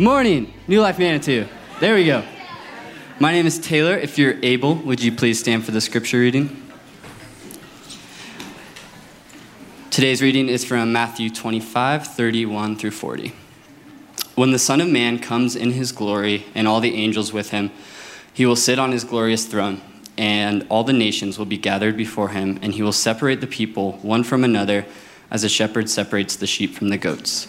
Good morning, New Life Manitou. There we go. My name is Taylor. If you're able, would you please stand for the scripture reading? Today's reading is from Matthew 25, 31 through 40. When the Son of Man comes in his glory and all the angels with him, he will sit on his glorious throne, and all the nations will be gathered before him, and he will separate the people one from another as a shepherd separates the sheep from the goats.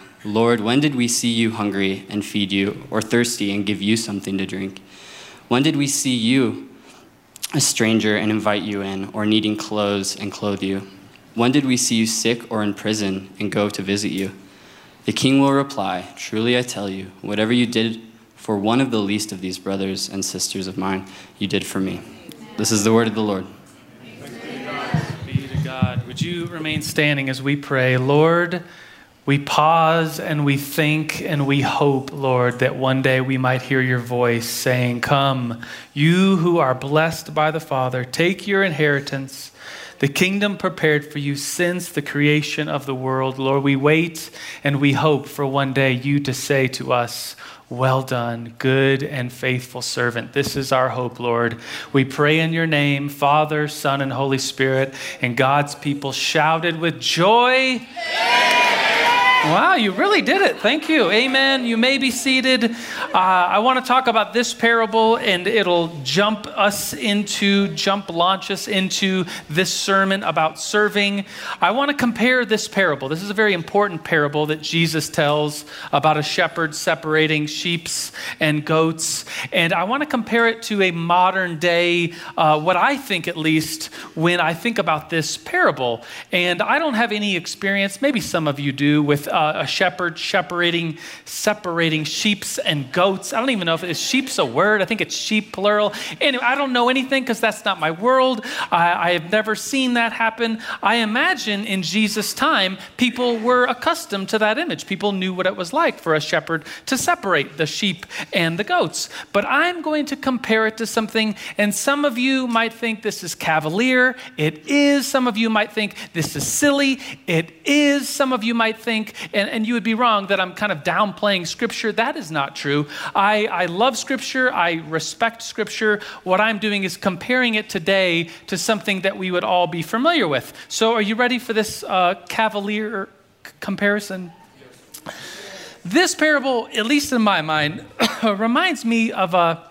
Lord, when did we see you hungry and feed you, or thirsty and give you something to drink? When did we see you a stranger and invite you in, or needing clothes and clothe you? When did we see you sick or in prison and go to visit you? The king will reply, Truly I tell you, whatever you did for one of the least of these brothers and sisters of mine, you did for me. This is the word of the Lord. Be to God. Would you remain standing as we pray? Lord, we pause and we think and we hope, Lord, that one day we might hear your voice saying, Come, you who are blessed by the Father, take your inheritance, the kingdom prepared for you since the creation of the world. Lord, we wait and we hope for one day you to say to us, well done, good and faithful servant. This is our hope, Lord. We pray in your name, Father, Son, and Holy Spirit. And God's people shouted with joy. Wow, you really did it. Thank you. Amen. You may be seated. Uh, I want to talk about this parable, and it'll jump us into, jump, launch us into this sermon about serving. I want to compare this parable. This is a very important parable that Jesus tells about a shepherd separating sheep and goats. And I want to compare it to a modern day, uh, what I think at least, when I think about this parable. And I don't have any experience, maybe some of you do, with uh, a shepherd separating separating sheeps and goats. I don't even know if it's sheep's a word. I think it's sheep plural. Anyway, I don't know anything because that's not my world. I, I have never seen that happen. I imagine in Jesus' time, people were accustomed to that image. People knew what it was like for a shepherd to separate the sheep and the goats. But I'm going to compare it to something, and some of you might think this is cavalier. It is. Some of you might think this is silly. It is. Some of you might think and, and you would be wrong that I'm kind of downplaying Scripture. That is not true. I, I love Scripture, I respect Scripture. What I'm doing is comparing it today to something that we would all be familiar with. So, are you ready for this uh, cavalier c- comparison? This parable, at least in my mind, reminds me of a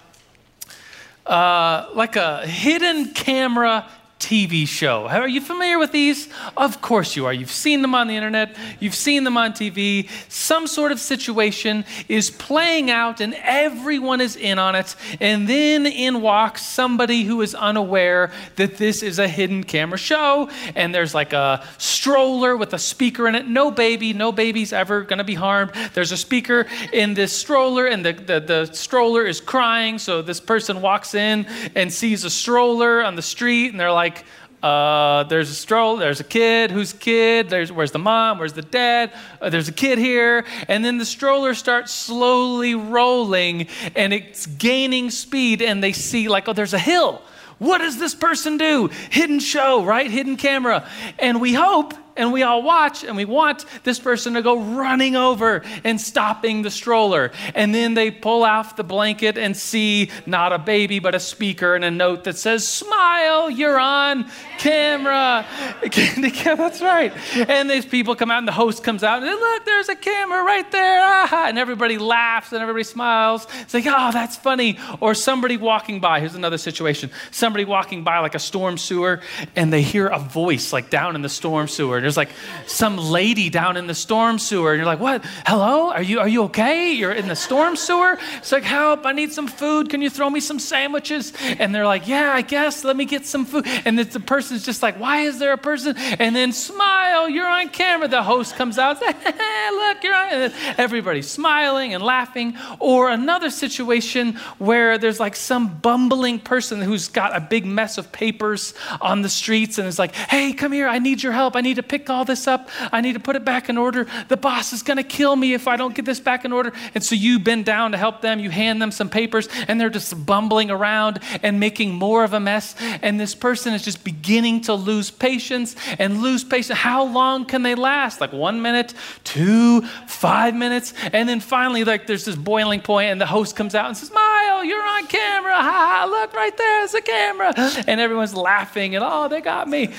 uh, like a hidden camera TV show. Are you familiar with these? Of course you are. You've seen them on the internet, you've seen them on TV. Some sort of situation is playing out and everyone is in on it. And then in walks somebody who is unaware that this is a hidden camera show. And there's like a stroller with a speaker in it. No baby, no baby's ever going to be harmed. There's a speaker in this stroller, and the, the, the stroller is crying. So this person walks in and sees a stroller on the street, and they're like, like, uh, there's a stroll, there's a kid, who's kid, there's, where's the mom, where's the dad, uh, there's a kid here, and then the stroller starts slowly rolling and it's gaining speed, and they see, like, oh, there's a hill. What does this person do? Hidden show, right? Hidden camera. And we hope and we all watch and we want this person to go running over and stopping the stroller. And then they pull off the blanket and see not a baby, but a speaker and a note that says, Smile, you're on camera. That's right. And these people come out and the host comes out and they, look, there's a camera right there. Ah, and everybody laughs and everybody smiles. It's like, oh, that's funny. Or somebody walking by. Here's another situation. Somebody walking by like a storm sewer and they hear a voice like down in the storm sewer there's like some lady down in the storm sewer, and you're like, "What? Hello? Are you are you okay? You're in the storm sewer?" It's like, "Help! I need some food. Can you throw me some sandwiches?" And they're like, "Yeah, I guess. Let me get some food." And the person's just like, "Why is there a person?" And then smile you're on camera. The host comes out, look, you're on. Everybody's smiling and laughing. Or another situation where there's like some bumbling person who's got a big mess of papers on the streets and is like, hey, come here, I need your help. I need to pick all this up. I need to put it back in order. The boss is going to kill me if I don't get this back in order. And so you bend down to help them. You hand them some papers, and they're just bumbling around and making more of a mess. And this person is just beginning to lose patience and lose patience. How long can they last? Like one minute, two, five minutes. And then finally, like there's this boiling point, and the host comes out and says, Mile, you're on camera. Ha ha, look right there, there's a camera. And everyone's laughing, and oh, they got me.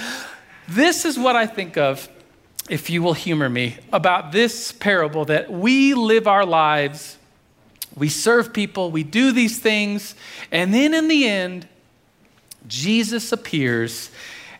This is what I think of if you will humor me, about this parable that we live our lives, we serve people, we do these things, and then in the end, Jesus appears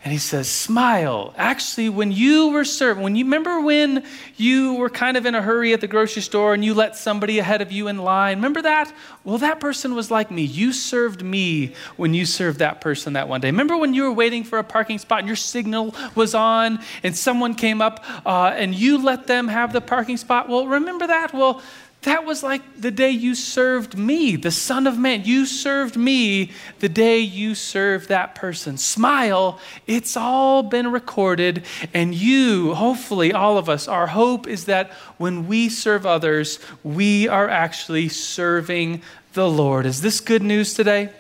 and he says, Smile. Actually, when you were serving, when you remember when you were kind of in a hurry at the grocery store and you let somebody ahead of you in line, remember that? Well, that person was like me. You served me when you served that person that one day. Remember when you were waiting for a parking spot and your signal was on and someone came up uh, and you let them have the parking spot? Well, remember that? Well, that was like the day you served me, the Son of Man. You served me the day you served that person. Smile, it's all been recorded. And you, hopefully, all of us, our hope is that when we serve others, we are actually serving the Lord. Is this good news today?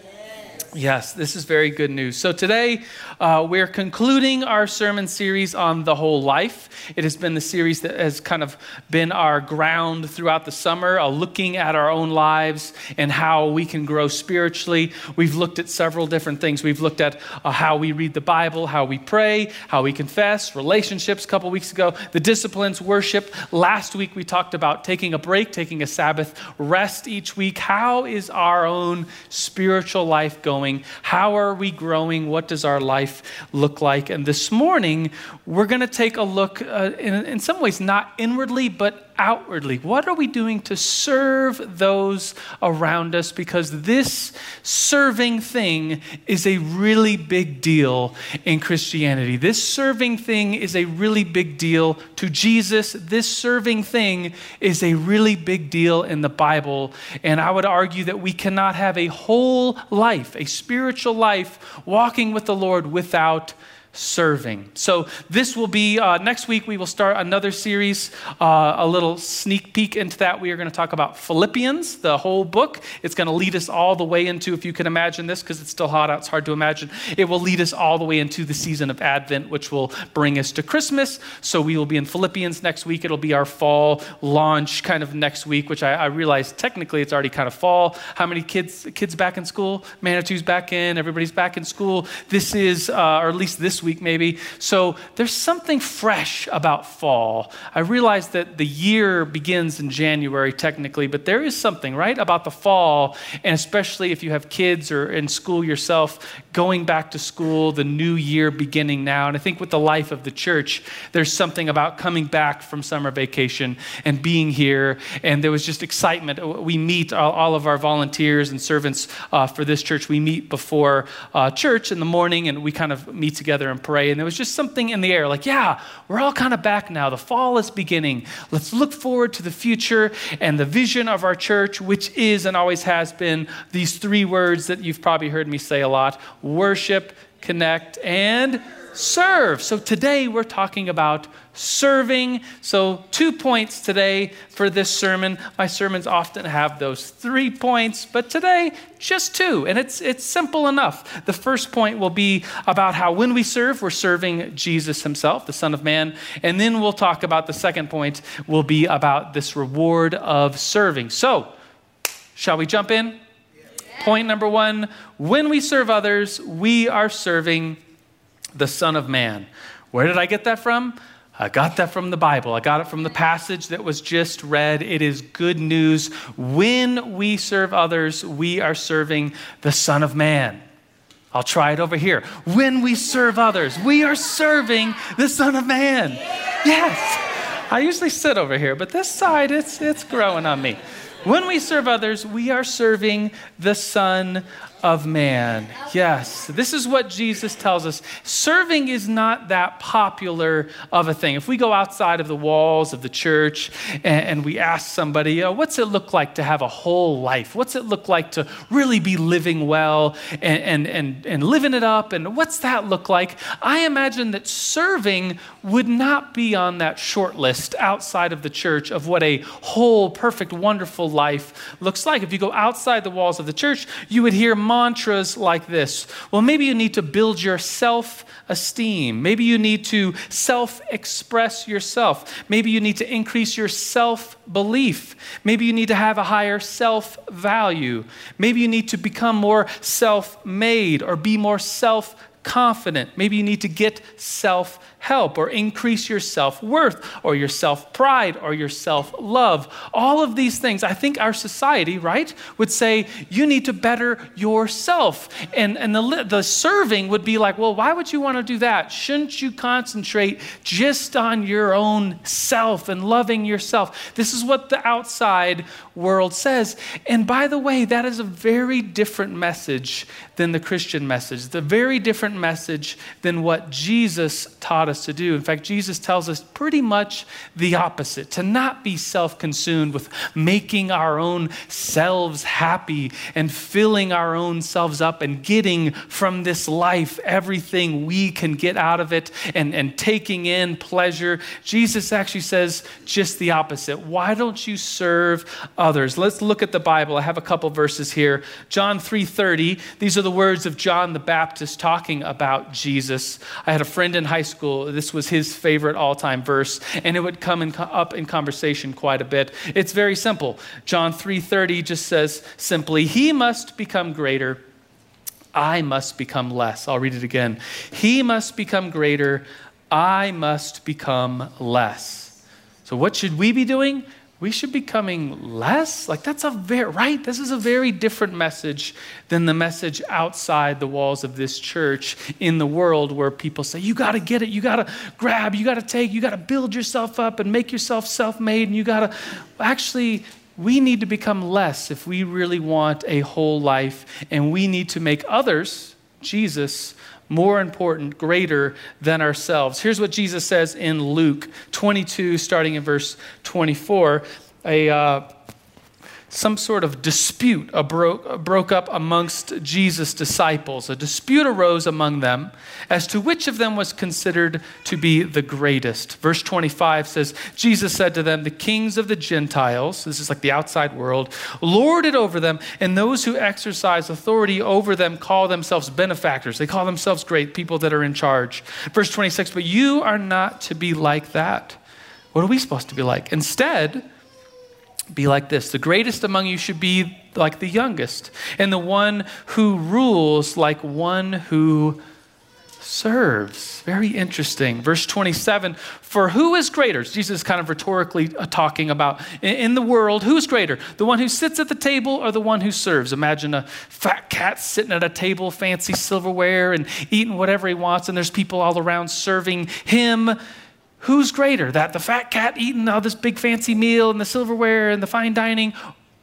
Yes, this is very good news. So today uh, we're concluding our sermon series on the whole life. It has been the series that has kind of been our ground throughout the summer, uh, looking at our own lives and how we can grow spiritually. We've looked at several different things. We've looked at uh, how we read the Bible, how we pray, how we confess, relationships. A couple weeks ago, the disciplines, worship. Last week we talked about taking a break, taking a Sabbath rest each week. How is our own spiritual life going? How are we growing? What does our life look like? And this morning, we're going to take a look, uh, in, in some ways, not inwardly, but outwardly? What are we doing to serve those around us? Because this serving thing is a really big deal in Christianity. This serving thing is a really big deal to Jesus. This serving thing is a really big deal in the Bible. And I would argue that we cannot have a whole life, a spiritual life, walking with the Lord without serving. So, this will be uh, next week. We will start another series, uh, a little sneak peek into that. We are going to talk about Philippians, the whole book. It's going to lead us all the way into, if you can imagine this, because it's still hot out, it's hard to imagine. It will lead us all the way into the season of Advent, which will bring us to Christmas. So, we will be in Philippians next week. It'll be our fall launch kind of next week, which I, I realize technically it's already kind of fall. How many kids kids back in school? Manitou's back in. Everybody's back in school. This is, uh, or at least this week maybe. So there's something fresh about fall. I realize that the year begins in January technically, but there is something, right, about the fall, and especially if you have kids or in school yourself, going back to school, the new year beginning now. And I think with the life of the church, there's something about coming back from summer vacation and being here. And there was just excitement. We meet all, of our volunteers and servants uh, for this church. We meet before uh, church in the morning and we kind of meet together and pray. And there was just something in the air like, yeah, we're all kind of back now. The fall is beginning. Let's look forward to the future and the vision of our church, which is and always has been these three words that you've probably heard me say a lot worship, connect, and serve. So today we're talking about serving. So, two points today for this sermon. My sermons often have those three points, but today, just two. And it's, it's simple enough. The first point will be about how when we serve, we're serving Jesus himself, the Son of Man. And then we'll talk about the second point, will be about this reward of serving. So, shall we jump in? Point number one when we serve others, we are serving the Son of Man. Where did I get that from? I got that from the Bible. I got it from the passage that was just read. It is good news. When we serve others, we are serving the Son of Man. I'll try it over here. When we serve others, we are serving the Son of Man. Yes. I usually sit over here, but this side, it's, it's growing on me. When we serve others, we are serving the Son of man. Yes, this is what Jesus tells us. Serving is not that popular of a thing. If we go outside of the walls of the church and, and we ask somebody, know, what's it look like to have a whole life? What's it look like to really be living well and, and, and, and living it up? And what's that look like? I imagine that serving would not be on that short list outside of the church of what a whole, perfect, wonderful life looks like. If you go outside the walls of the church, you would hear mantras like this Well, maybe you need to build your self esteem. Maybe you need to self express yourself. Maybe you need to increase your self belief. Maybe you need to have a higher self value. Maybe you need to become more self made or be more self confident. Maybe you need to get self help or increase your self worth or your self pride or your self love. All of these things, I think our society, right, would say you need to better yourself. And, and the, the serving would be like, well, why would you want to do that? Shouldn't you concentrate just on your own self and loving yourself? This is what the outside world says. And by the way, that is a very different message than the Christian message, the very different message than what Jesus taught us to do. In fact, Jesus tells us pretty much the opposite to not be self consumed with making our own selves happy and filling our own selves up and getting from this life everything we can get out of it and, and taking in pleasure. Jesus actually says just the opposite. Why don't you serve others? Let's look at the Bible. I have a couple verses here. John 3:30. These are the words of John the Baptist talking about Jesus. I had a friend in high school this was his favorite all time verse, and it would come in, up in conversation quite a bit. It's very simple. John 3:30 just says simply, "He must become greater, I must become less." I'll read it again. He must become greater, I must become less. So what should we be doing? We should be coming less. Like, that's a very, right? This is a very different message than the message outside the walls of this church in the world where people say, you got to get it, you got to grab, you got to take, you got to build yourself up and make yourself self made, and you got to. Actually, we need to become less if we really want a whole life, and we need to make others, Jesus, more important, greater than ourselves. Here's what Jesus says in Luke 22, starting in verse 24. A, uh, some sort of dispute broke, broke up amongst Jesus' disciples. A dispute arose among them as to which of them was considered to be the greatest. Verse 25 says, Jesus said to them, The kings of the Gentiles, this is like the outside world, lord it over them, and those who exercise authority over them call themselves benefactors. They call themselves great people that are in charge. Verse 26, But you are not to be like that. What are we supposed to be like? Instead, be like this The greatest among you should be like the youngest, and the one who rules like one who serves. Very interesting. Verse 27 For who is greater? Jesus is kind of rhetorically uh, talking about in the world, who's greater? The one who sits at the table or the one who serves? Imagine a fat cat sitting at a table, fancy silverware, and eating whatever he wants, and there's people all around serving him. Who's greater? That the fat cat eating all this big fancy meal and the silverware and the fine dining?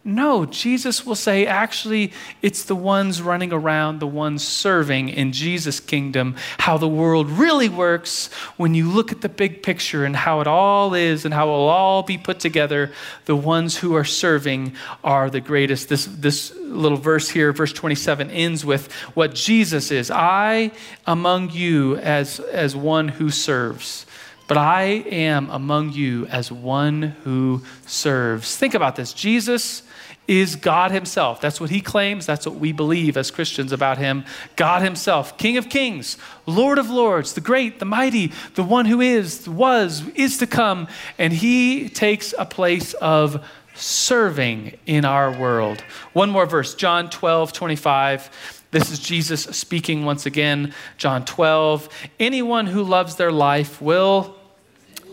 No, Jesus will say, actually, it's the ones running around, the ones serving in Jesus' kingdom, how the world really works when you look at the big picture and how it all is and how it will all be put together. The ones who are serving are the greatest. This, this little verse here, verse 27, ends with what Jesus is I among you as, as one who serves but I am among you as one who serves. Think about this. Jesus is God Himself. That's what He claims. That's what we believe as Christians about Him. God Himself, King of Kings, Lord of Lords, the great, the mighty, the one who is, was, is to come. And He takes a place of serving in our world. One more verse, John 12, 25. This is Jesus speaking once again, John 12. Anyone who loves their life will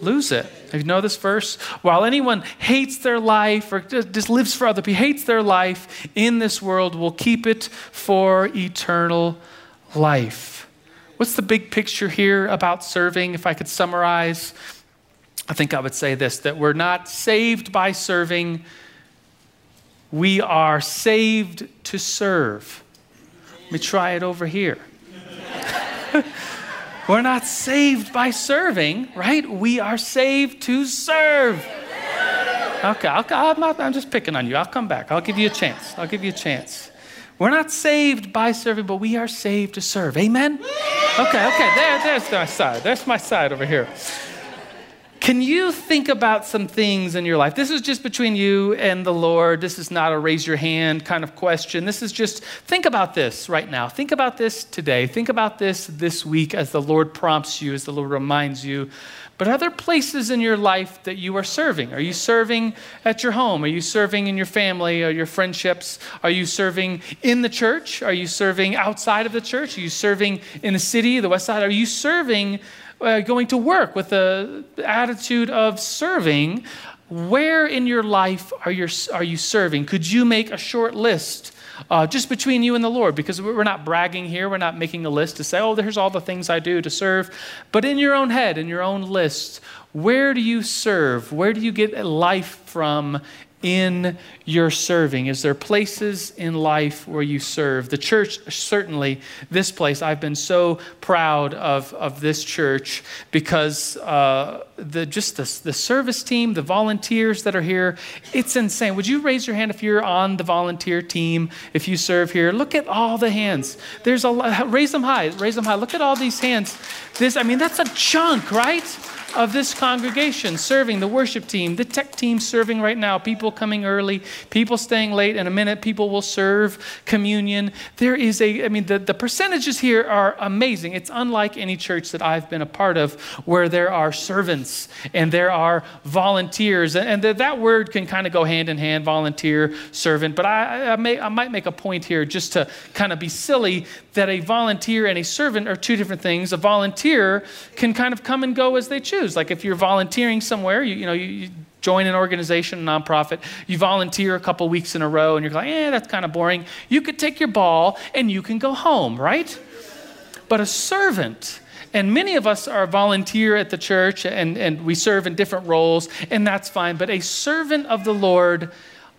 lose it. You know this verse? While anyone hates their life or just lives for other people, hates their life in this world, will keep it for eternal life. What's the big picture here about serving? If I could summarize, I think I would say this that we're not saved by serving, we are saved to serve. Let me try it over here. We're not saved by serving, right? We are saved to serve. Okay, i am just picking on you. I'll come back. I'll give you a chance. I'll give you a chance. We're not saved by serving, but we are saved to serve. Amen? Okay, okay, there, there's my side. There's my side over here. Can you think about some things in your life? This is just between you and the Lord. This is not a raise your hand kind of question. This is just think about this right now. Think about this today. Think about this this week as the Lord prompts you, as the Lord reminds you. But are there places in your life that you are serving? Are you serving at your home? Are you serving in your family or your friendships? Are you serving in the church? Are you serving outside of the church? Are you serving in the city, the west side? Are you serving uh, going to work with the attitude of serving, where in your life are you, are you serving? Could you make a short list uh, just between you and the Lord? Because we're not bragging here, we're not making a list to say, oh, there's all the things I do to serve. But in your own head, in your own list, where do you serve? Where do you get life from in your serving? Is there places in life where you serve? The church, certainly, this place, I've been so proud of, of this church because uh, the, just the, the service team, the volunteers that are here, it's insane. Would you raise your hand if you're on the volunteer team, if you serve here? Look at all the hands. There's a raise them high, raise them high. Look at all these hands. This, I mean, that's a chunk, right? Of this congregation serving the worship team, the tech team serving right now, people coming early, people staying late. In a minute, people will serve communion. There is a, I mean, the, the percentages here are amazing. It's unlike any church that I've been a part of where there are servants and there are volunteers. And, and that word can kind of go hand in hand volunteer, servant. But I, I, may, I might make a point here just to kind of be silly that a volunteer and a servant are two different things. A volunteer can kind of come and go as they choose. Like if you're volunteering somewhere, you, you know, you, you join an organization, a nonprofit, you volunteer a couple weeks in a row, and you're like, eh, that's kind of boring. You could take your ball and you can go home, right? But a servant, and many of us are volunteer at the church and, and we serve in different roles, and that's fine. But a servant of the Lord,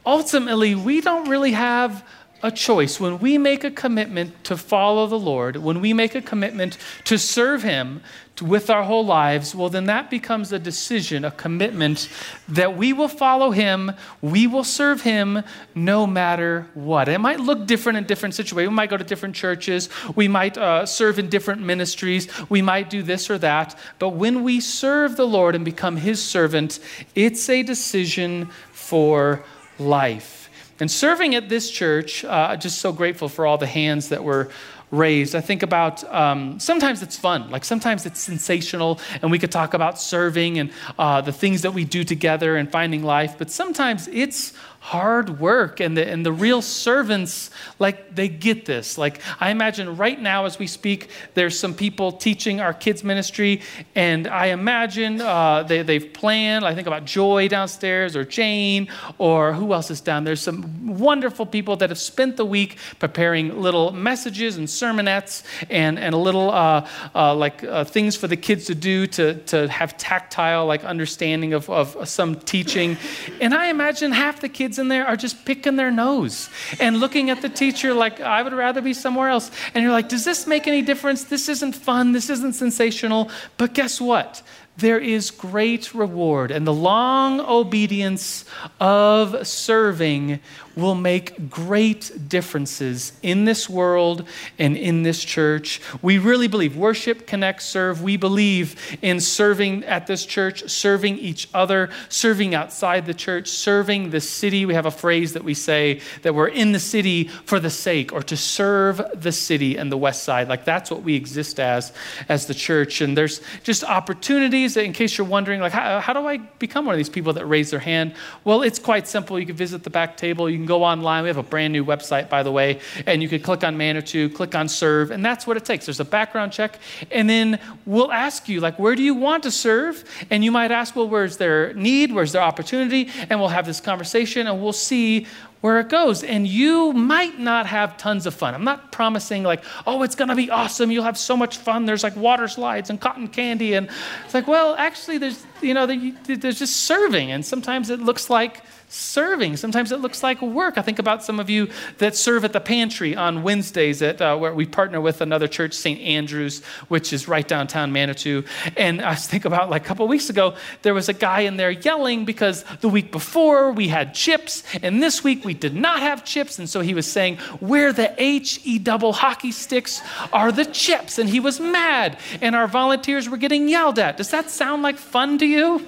ultimately, we don't really have a choice. When we make a commitment to follow the Lord, when we make a commitment to serve Him with our whole lives, well, then that becomes a decision, a commitment that we will follow Him, we will serve Him no matter what. It might look different in different situations. We might go to different churches, we might uh, serve in different ministries, we might do this or that. But when we serve the Lord and become His servant, it's a decision for life. And serving at this church, uh, just so grateful for all the hands that were raised. I think about um, sometimes it's fun, like sometimes it's sensational, and we could talk about serving and uh, the things that we do together and finding life, but sometimes it's hard work and the, and the real servants like they get this. Like i imagine right now as we speak there's some people teaching our kids ministry and i imagine uh, they, they've planned i think about joy downstairs or jane or who else is down there's some wonderful people that have spent the week preparing little messages and sermonettes and, and a little uh, uh, like uh, things for the kids to do to, to have tactile like understanding of, of some teaching. And i imagine half the kids kids in there are just picking their nose and looking at the teacher like, I would rather be somewhere else. And you're like, does this make any difference? This isn't fun. This isn't sensational. But guess what? there is great reward. And the long obedience of serving will make great differences in this world and in this church. We really believe worship, connect, serve. We believe in serving at this church, serving each other, serving outside the church, serving the city. We have a phrase that we say that we're in the city for the sake or to serve the city and the west side. Like that's what we exist as as the church. And there's just opportunities that in case you're wondering, like, how, how do I become one of these people that raise their hand? Well, it's quite simple. You can visit the back table. You can go online. We have a brand new website, by the way, and you can click on Manitou, click on Serve, and that's what it takes. There's a background check, and then we'll ask you, like, where do you want to serve? And you might ask, well, where's their need? Where's their opportunity? And we'll have this conversation, and we'll see where it goes. And you might not have tons of fun. I'm not promising, like, oh, it's going to be awesome. You'll have so much fun. There's like water slides and cotton candy. And it's like, well, actually, there's, you know, there's just serving. And sometimes it looks like serving. Sometimes it looks like work. I think about some of you that serve at the pantry on Wednesdays at uh, where we partner with another church, St. Andrews, which is right downtown Manitou. And I think about like a couple weeks ago, there was a guy in there yelling because the week before we had chips, and this week we did not have chips. And so he was saying, where the H E double hockey sticks are the chips. And he was mad, and our volunteers were getting yelled at. Does that sound like fun to you?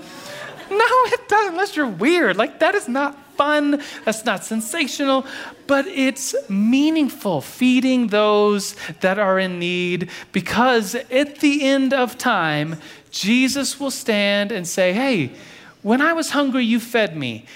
No, it doesn't, unless you're weird. Like, that is not fun. That's not sensational, but it's meaningful, feeding those that are in need, because at the end of time, Jesus will stand and say, Hey, when I was hungry, you fed me.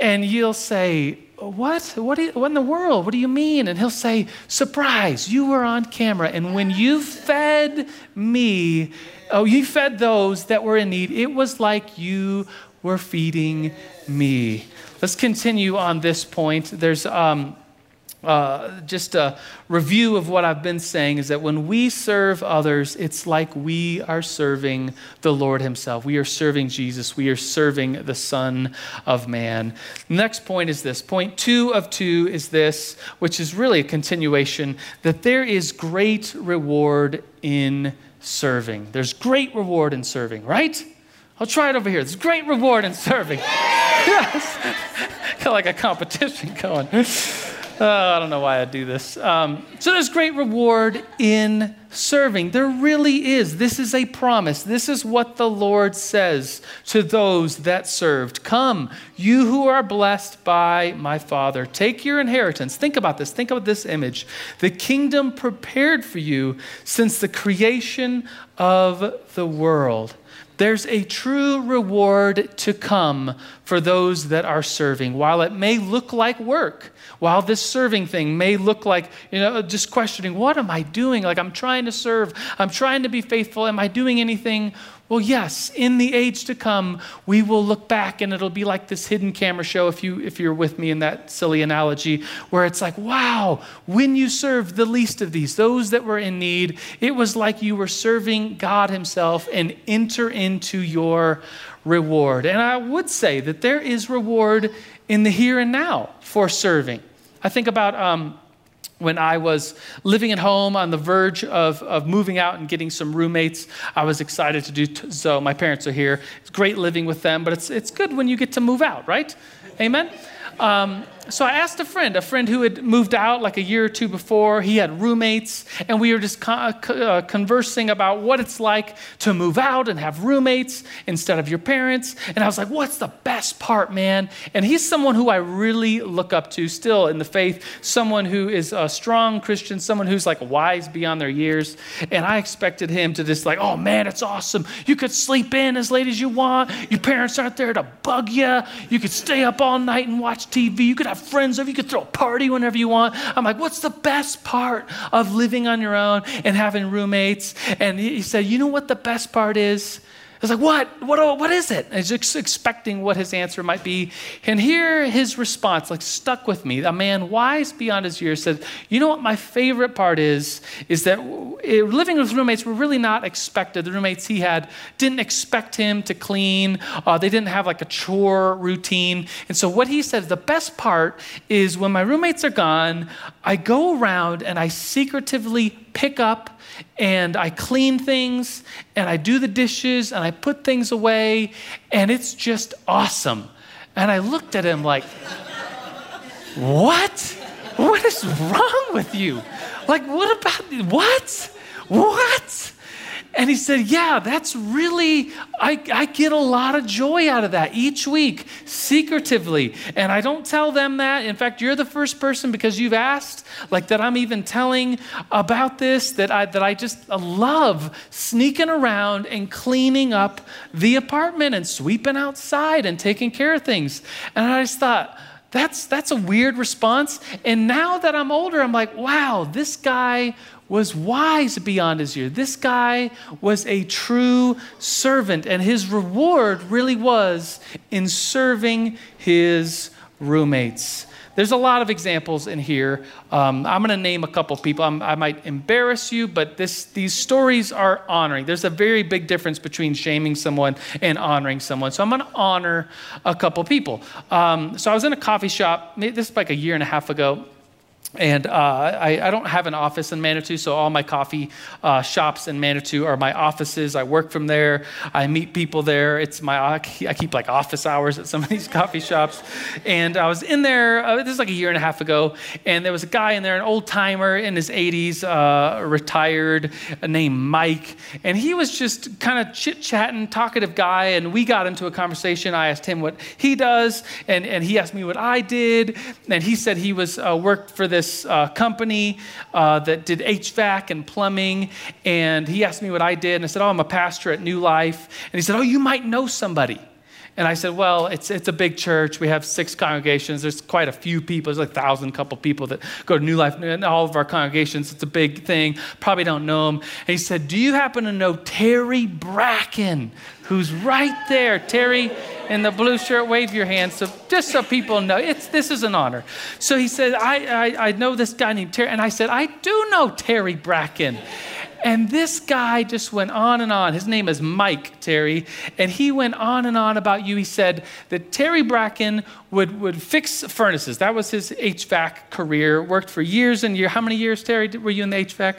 And you'll say, what? What, you, what in the world? What do you mean? And he'll say, Surprise, you were on camera. And when you fed me, oh, you fed those that were in need, it was like you were feeding me. Let's continue on this point. There's um, uh, just a review of what I've been saying is that when we serve others, it's like we are serving the Lord Himself. We are serving Jesus. We are serving the Son of Man. Next point is this. Point two of two is this, which is really a continuation that there is great reward in serving. There's great reward in serving, right? I'll try it over here. There's great reward in serving. yes. Got like a competition going. Uh, I don't know why I do this. Um, so there's great reward in serving. There really is. This is a promise. This is what the Lord says to those that served. Come, you who are blessed by my Father, take your inheritance. Think about this. Think about this image. The kingdom prepared for you since the creation of the world. There's a true reward to come for those that are serving. While it may look like work, while this serving thing may look like, you know, just questioning, what am I doing? Like, I'm trying to serve, I'm trying to be faithful. Am I doing anything? Well, yes, in the age to come, we will look back and it'll be like this hidden camera show, if, you, if you're with me in that silly analogy, where it's like, wow, when you served the least of these, those that were in need, it was like you were serving God Himself and enter into your reward. And I would say that there is reward in the here and now for serving. I think about um, when I was living at home on the verge of, of moving out and getting some roommates, I was excited to do t- so. My parents are here. It's great living with them, but it's, it's good when you get to move out, right? Amen? Um, so I asked a friend, a friend who had moved out like a year or two before. He had roommates, and we were just uh, conversing about what it's like to move out and have roommates instead of your parents. And I was like, "What's the best part, man?" And he's someone who I really look up to still in the faith, someone who is a strong Christian, someone who's like wise beyond their years. And I expected him to just like, "Oh man, it's awesome! You could sleep in as late as you want. Your parents aren't there to bug you. You could stay up all night and watch TV. You could have friends over. You could throw a party whenever you want. I'm like, what's the best part of living on your own and having roommates? And he said, you know what the best part is? Was like, what? What, what is it? I was just expecting what his answer might be. And here his response, like stuck with me. A man wise beyond his years said, you know what my favorite part is? Is that living with roommates were really not expected. The roommates he had didn't expect him to clean. Uh, they didn't have like a chore routine. And so what he said, the best part is when my roommates are gone, I go around and I secretively pick up and I clean things and I do the dishes and I put things away and it's just awesome. And I looked at him like, What? What is wrong with you? Like, what about what? What? And he said, Yeah, that's really, I, I get a lot of joy out of that each week, secretively. And I don't tell them that. In fact, you're the first person because you've asked, like that I'm even telling about this, that I, that I just uh, love sneaking around and cleaning up the apartment and sweeping outside and taking care of things. And I just thought, that's, that's a weird response. And now that I'm older, I'm like, wow, this guy was wise beyond his years. This guy was a true servant, and his reward really was in serving his roommates. There's a lot of examples in here. Um, I'm going to name a couple people. I'm, i might embarrass you, but this, these stories are honoring. There's a very big difference between shaming someone and honoring someone. So I'm going to honor a couple people. Um, so I was in a coffee shop, this is like a year and a half ago, and uh, I, I, don't have an office in Manitou, so all my coffee uh, shops in Manitou are my offices. I work from there. I meet people there. It's my I keep like office hours at some of these coffee shops. And I was in there. Uh, this is like a year and a half ago, and there was a guy in there, an old timer in his 80s, uh, retired, named Mike, and he was just kind of chit chatting, talkative guy. And we got into a conversation. I asked him what he does, and and he asked me what I did, and he said he was uh, worked for this this uh, company uh, that did HVAC and plumbing, and he asked me what I did, and I said, "Oh, I'm a pastor at New Life." And he said, "Oh, you might know somebody." And I said, Well, it's, it's a big church. We have six congregations. There's quite a few people. There's like a thousand couple people that go to New Life in all of our congregations. It's a big thing. Probably don't know him. And he said, Do you happen to know Terry Bracken, who's right there? Terry in the blue shirt, wave your hand. So just so people know, it's, this is an honor. So he said, I, I, I know this guy named Terry. And I said, I do know Terry Bracken. And this guy just went on and on. His name is Mike Terry. And he went on and on about you. He said that Terry Bracken would, would fix furnaces. That was his HVAC career. Worked for years and years. How many years, Terry, were you in the HVAC?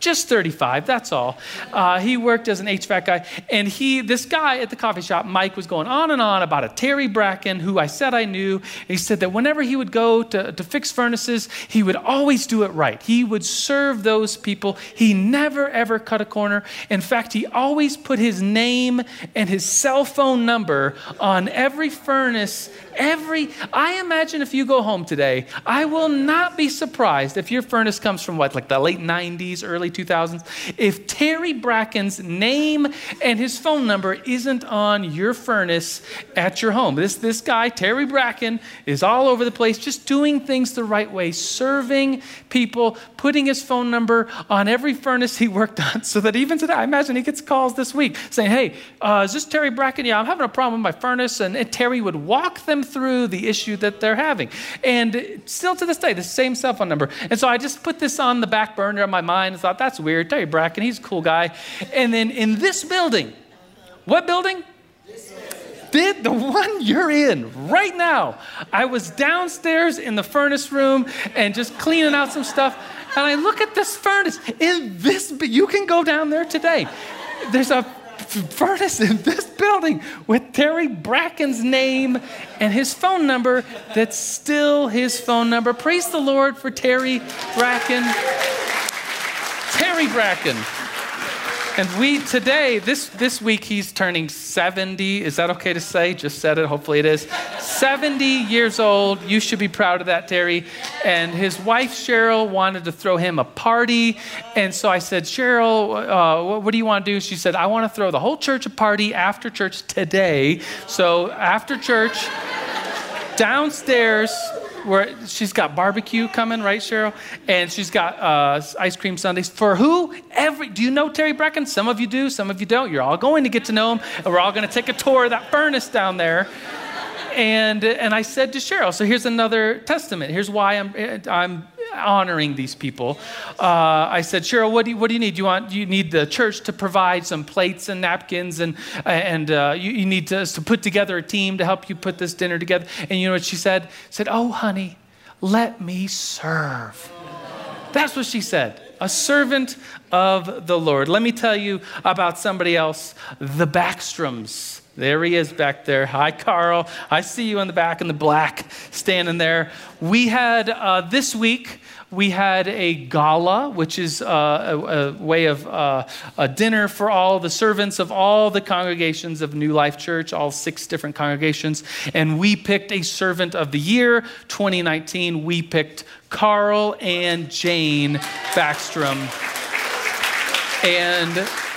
Just 35 that's all. Uh, he worked as an hvac guy and he this guy at the coffee shop mike was going on and on about a terry bracken who i said i knew. And he said that whenever he would go to, to fix furnaces he would always do it right. He would serve those people. He never ever cut a corner. In fact he always put his name and his cell phone number on every furnace every i imagine if you go home today i will not be surprised if your furnace comes from what like the late 90s early early 2000s, if Terry Bracken's name and his phone number isn't on your furnace at your home. This, this guy, Terry Bracken, is all over the place, just doing things the right way, serving people, putting his phone number on every furnace he worked on, so that even today, I imagine he gets calls this week saying, Hey, uh, is this Terry Bracken? Yeah, I'm having a problem with my furnace. And, and Terry would walk them through the issue that they're having. And still to this day, the same cell phone number. And so I just put this on the back burner of my mind and thought, that's weird. Terry Bracken, he's a cool guy. And then in this building, what building? Did the one you're in right now. I was downstairs in the furnace room and just cleaning out some stuff. And I look at this furnace in this, you can go down there today. There's a furnace in this building with Terry Bracken's name and his phone number that's still his phone number. Praise the Lord for Terry Bracken. Terry Bracken. And we today, this, this week, he's turning 70. Is that okay to say? Just said it. Hopefully it is. 70 years old. You should be proud of that, Terry. And his wife, Cheryl, wanted to throw him a party. And so I said, Cheryl, uh, what, what do you want to do? She said, I want to throw the whole church a party after church today. So after church, downstairs, where she's got barbecue coming, right, Cheryl? And she's got uh, ice cream sundaes for who? Every. Do you know Terry Bracken? Some of you do, some of you don't. You're all going to get to know him, and we're all going to take a tour of that furnace down there. And and I said to Cheryl, so here's another testament. Here's why I'm I'm honoring these people. Uh, I said, Cheryl, what do, you, what do you need? Do you want you need the church to provide some plates and napkins, and and uh, you, you, need to, to put together a team to help you put this dinner together. And you know what she said? Said, Oh, honey, let me serve. That's what she said. A servant of the Lord. Let me tell you about somebody else, the Backstroms. There he is back there. Hi, Carl. I see you in the back in the black standing there. We had uh, this week, we had a gala, which is uh, a, a, way of uh, a dinner for all the servants of all the congregations of New Life Church, all six different congregations. And we picked a servant of the year 2019. We picked Carl and Jane Backstrom. And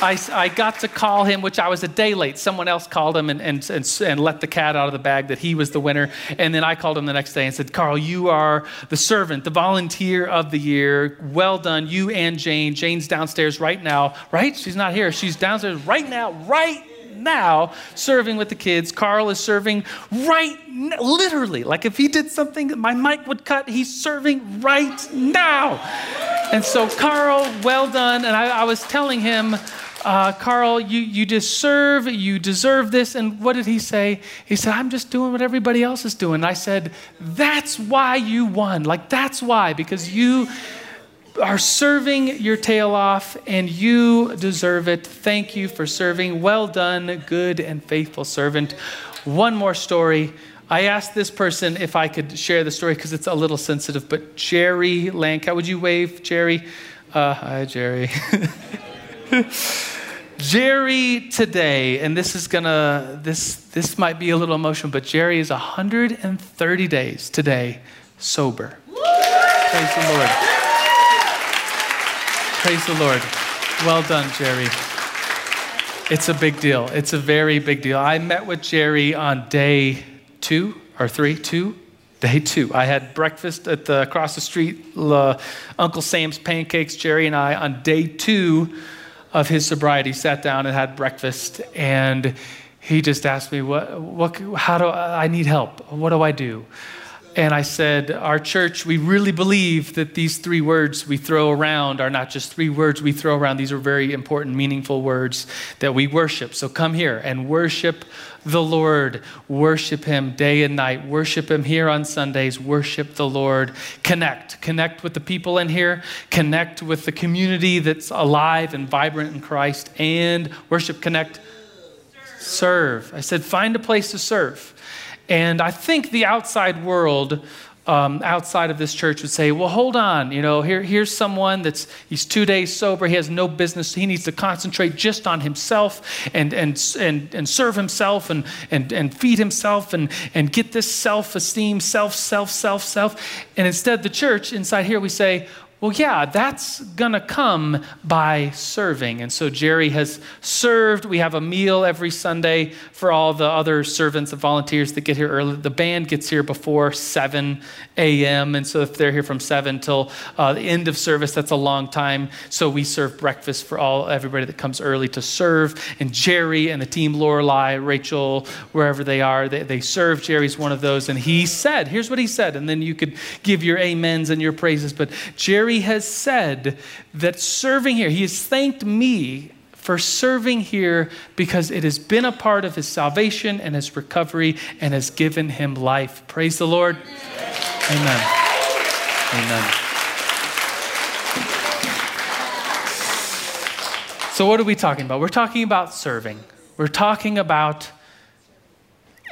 I, I got to call him, which I was a day late. Someone else called him and, and, and, and, let the cat out of the bag that he was the winner. And then I called him the next day and said, Carl, you are the servant, the volunteer of the year. Well done, you and Jane. Jane's downstairs right now, right? She's not here. She's downstairs right now, right now serving with the kids. Carl is serving right, now, literally. Like if he did something my mic would cut, he's serving right now. And so, Carl, well done. And I, I was telling him, uh, Carl, you, you just serve, you deserve this. And what did he say? He said, I'm just doing what everybody else is doing. And I said, That's why you won. Like, that's why, because you are serving your tail off and you deserve it. Thank you for serving. Well done, good and faithful servant. One more story. I asked this person if I could share the story because it's a little sensitive, but Jerry Lank, how would you wave, Jerry? Uh, hi, Jerry. Jerry today, and this is gonna this this might be a little emotional, but Jerry is 130 days today sober. Praise the Lord. Praise the Lord. Well done, Jerry. It's a big deal. It's a very big deal. I met with Jerry on day two or three, two, day two. I had breakfast at the across the street, uh, Uncle Sam's Pancakes. Jerry and I on day two of his sobriety sat down and had breakfast and he just asked me what, what how do I, I need help. What do i do and i said our church we really believe that these three words we throw around are not just three words we throw around these are very important meaningful words that we worship so come here and worship the Lord. Worship Him day and night. Worship Him here on Sundays. Worship the Lord. Connect. Connect with the people in here. Connect with the community that's alive and vibrant in Christ. And worship, connect, serve. I said, find a place to serve. And I think the outside world um, outside of this church would say, well, hold on, you know, here, here's someone that's, he's two days sober, he has no business, he needs to concentrate just on himself and, and, and, and serve himself and, and, and feed himself and, and get this self-esteem, self, self, self, self. And instead, the church inside here, we say, well, yeah, that's going to come by serving. And so Jerry has served. We have a meal every Sunday for all the other servants and volunteers that get here early. The band gets here before 7 a.m. And so if they're here from 7 till uh, the end of service, that's a long time. So we serve breakfast for all everybody that comes early to serve. And Jerry and the team, Lorelei, Rachel, wherever they are, they, they serve. Jerry's one of those. And he said, here's what he said. And then you could give your amens and your praises. But Jerry Jerry has said that serving here, he has thanked me for serving here because it has been a part of his salvation and his recovery and has given him life. Praise the Lord. Amen. Amen. So, what are we talking about? We're talking about serving. We're talking about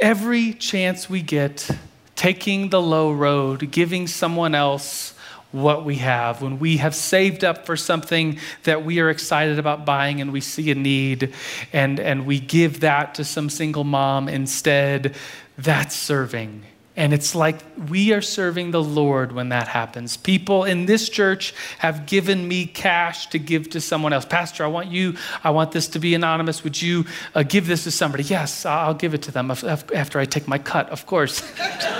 every chance we get, taking the low road, giving someone else what we have, when we have saved up for something that we are excited about buying and we see a need and, and we give that to some single mom instead, that's serving. And it's like we are serving the Lord when that happens. People in this church have given me cash to give to someone else. Pastor, I want you, I want this to be anonymous. Would you uh, give this to somebody? Yes, I'll give it to them after I take my cut, of course.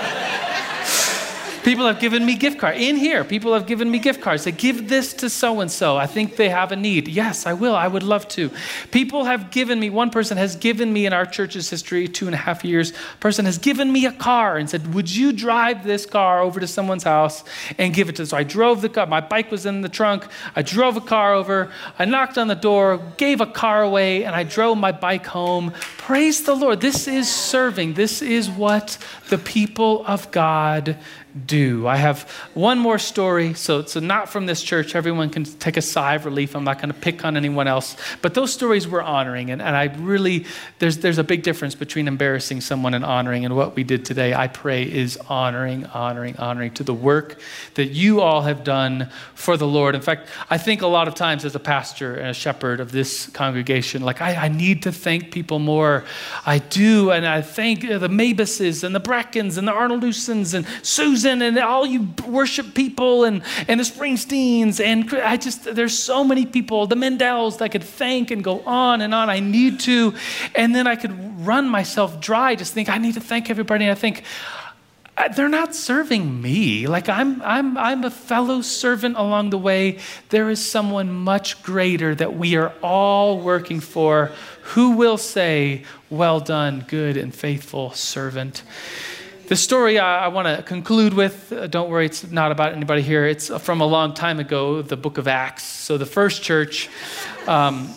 People have given me gift cards. In here, people have given me gift cards. They give this to so and so. I think they have a need. Yes, I will. I would love to. People have given me, one person has given me in our church's history, two and a half years, person has given me a car and said, Would you drive this car over to someone's house and give it to them? So I drove the car. My bike was in the trunk. I drove a car over. I knocked on the door, gave a car away, and I drove my bike home. Praise the Lord. This is serving. This is what the people of God do. I have one more story, so it's not from this church. Everyone can take a sigh of relief. I'm not going to pick on anyone else. But those stories we're honoring, and, and I really, there's, there's a big difference between embarrassing someone and honoring, and what we did today, I pray, is honoring, honoring, honoring to the work that you all have done for the Lord. In fact, I think a lot of times as a pastor and a shepherd of this congregation, like I, I need to thank people more. I do, and I thank the Mabuses and the Brackens and the Arnoldusons and Susan and all you worship people and, and the Springsteens. And I just, there's so many people, the Mendells that I could thank and go on and on. I need to. And then I could run myself dry, just think, I need to thank everybody. And I think, uh, they're not serving me. Like I'm, I'm, I'm a fellow servant along the way. There is someone much greater that we are all working for. Who will say, Well done, good and faithful servant? The story I, I want to conclude with, uh, don't worry, it's not about anybody here. It's from a long time ago, the book of Acts. So the first church. Um,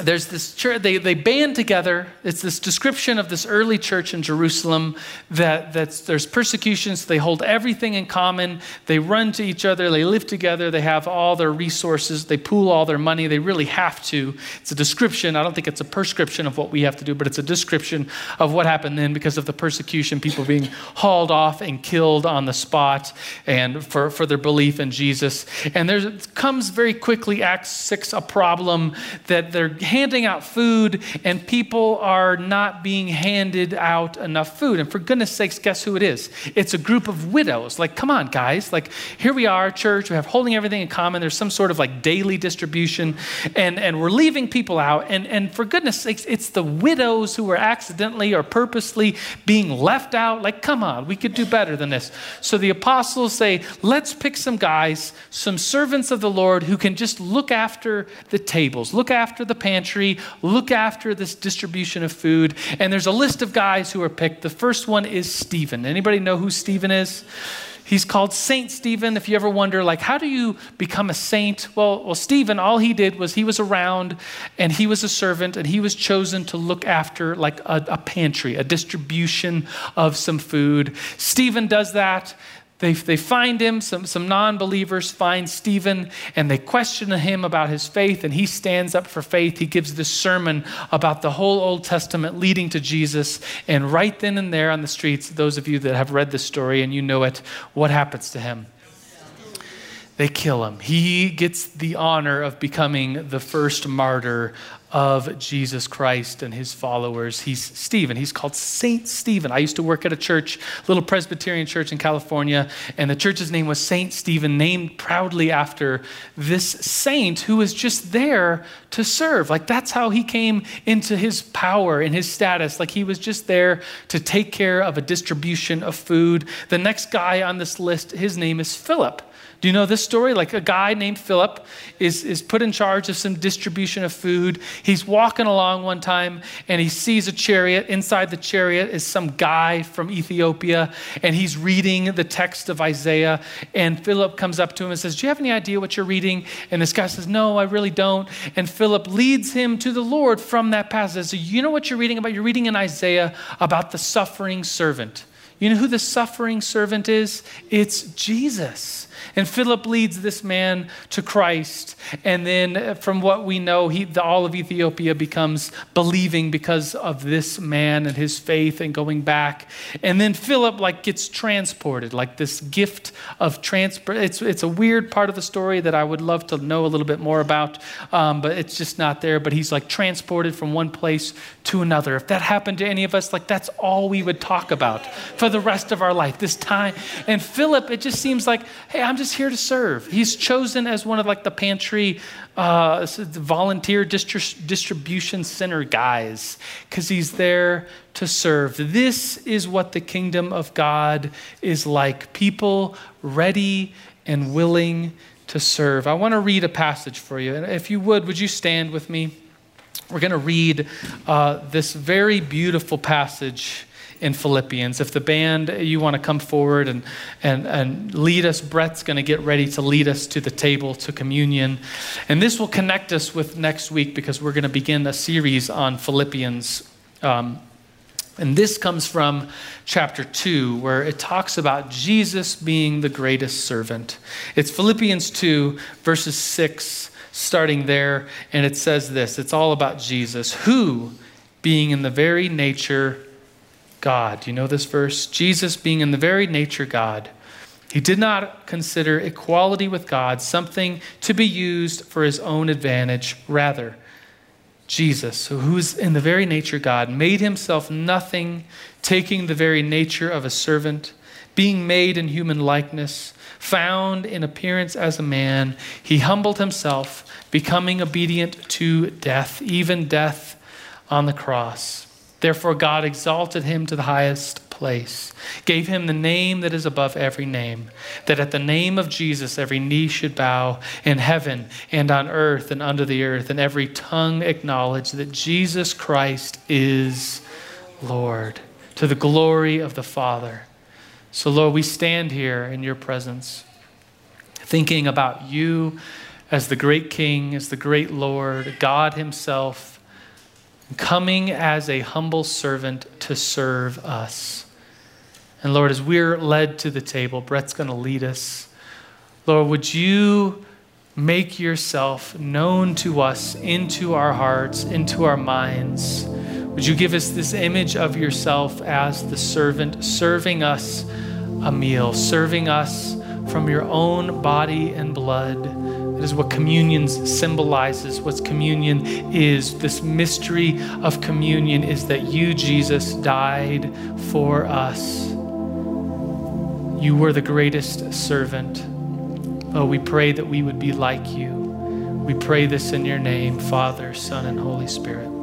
there's this church, they, they band together. It's this description of this early church in Jerusalem that that's, there's persecutions. They hold everything in common. They run to each other. They live together. They have all their resources. They pool all their money. They really have to. It's a description. I don't think it's a prescription of what we have to do, but it's a description of what happened then because of the persecution, people being hauled off and killed on the spot and for, for their belief in Jesus. And there comes very quickly, Acts 6, a problem that they're handing out food and people are not being handed out enough food. And for goodness sakes, guess who it is? It's a group of widows. Like, come on, guys. Like, here we are, church. We have holding everything in common. There's some sort of like daily distribution, and, and we're leaving people out. And, and for goodness sakes, it's the widows who are accidentally or purposely being left out. Like, come on, we could do better than this. So the apostles say, let's pick some guys, some servants of the Lord who can just look after the tables, look after the pantry, look after this distribution of food. And there's a list of guys who are picked. The first one is Stephen. Anybody know who Stephen is? He's called Saint Stephen. If you ever wonder, like, how do you become a saint? Well, well, Stephen, all he did was he was around and he was a servant and he was chosen to look after like a, a pantry, a distribution of some food. Stephen does that. They, they find him, some, some non believers find Stephen, and they question him about his faith, and he stands up for faith. He gives this sermon about the whole Old Testament leading to Jesus. And right then and there on the streets, those of you that have read the story and you know it, what happens to him? They kill him. He gets the honor of becoming the first martyr of Jesus Christ and his followers. He's Stephen. He's called Saint Stephen. I used to work at a church, little Presbyterian church in California, and the church's name was Saint Stephen, named proudly after this saint who was just there to serve. Like that's how he came into his power and his status. Like he was just there to take care of a distribution of food. The next guy on this list, his name is Philip. Do you know this story? Like a guy named Philip is, is put in charge of some distribution of food. He's walking along one time and he sees a chariot. Inside the chariot is some guy from Ethiopia and he's reading the text of Isaiah. And Philip comes up to him and says, Do you have any idea what you're reading? And this guy says, No, I really don't. And Philip leads him to the Lord from that passage. So, you know what you're reading about? You're reading in Isaiah about the suffering servant. You know who the suffering servant is? It's Jesus. And Philip leads this man to Christ. And then, uh, from what we know, he, the, all of Ethiopia becomes believing because of this man and his faith and going back. And then Philip, like, gets transported, like this gift of transport. It's, it's a weird part of the story that I would love to know a little bit more about, um, but it's just not there. But he's like transported from one place to another. If that happened to any of us, like, that's all we would talk about for the rest of our life, this time. And Philip, it just seems like, hey, I'm just here to serve. He's chosen as one of like the pantry uh, volunteer distri- distribution center guys because he's there to serve. This is what the kingdom of God is like people ready and willing to serve. I want to read a passage for you. And if you would, would you stand with me? We're going to read uh, this very beautiful passage in Philippians. If the band, you want to come forward and, and, and lead us, Brett's going to get ready to lead us to the table, to communion. And this will connect us with next week because we're going to begin a series on Philippians. Um, and this comes from chapter 2, where it talks about Jesus being the greatest servant. It's Philippians 2, verses 6, starting there. And it says this it's all about Jesus, who, being in the very nature God. You know this verse? Jesus, being in the very nature God, he did not consider equality with God something to be used for his own advantage. Rather, Jesus, who's in the very nature God, made himself nothing, taking the very nature of a servant, being made in human likeness, found in appearance as a man, he humbled himself, becoming obedient to death, even death on the cross. Therefore, God exalted him to the highest place, gave him the name that is above every name, that at the name of Jesus every knee should bow in heaven and on earth and under the earth, and every tongue acknowledge that Jesus Christ is Lord, to the glory of the Father. So, Lord, we stand here in your presence, thinking about you as the great King, as the great Lord, God Himself, coming as a humble servant to serve us. And Lord, as we're led to the table, Brett's going to lead us. Lord, would you make yourself known to us into our hearts, into our minds? Would you give us this image of yourself as the servant, serving us a meal, serving us from your own body and blood? Is what communion symbolizes, what communion is. This mystery of communion is that you, Jesus, died for us. You were the greatest servant. Oh, we pray that we would be like you. We pray this in your name, Father, Son, and Holy Spirit.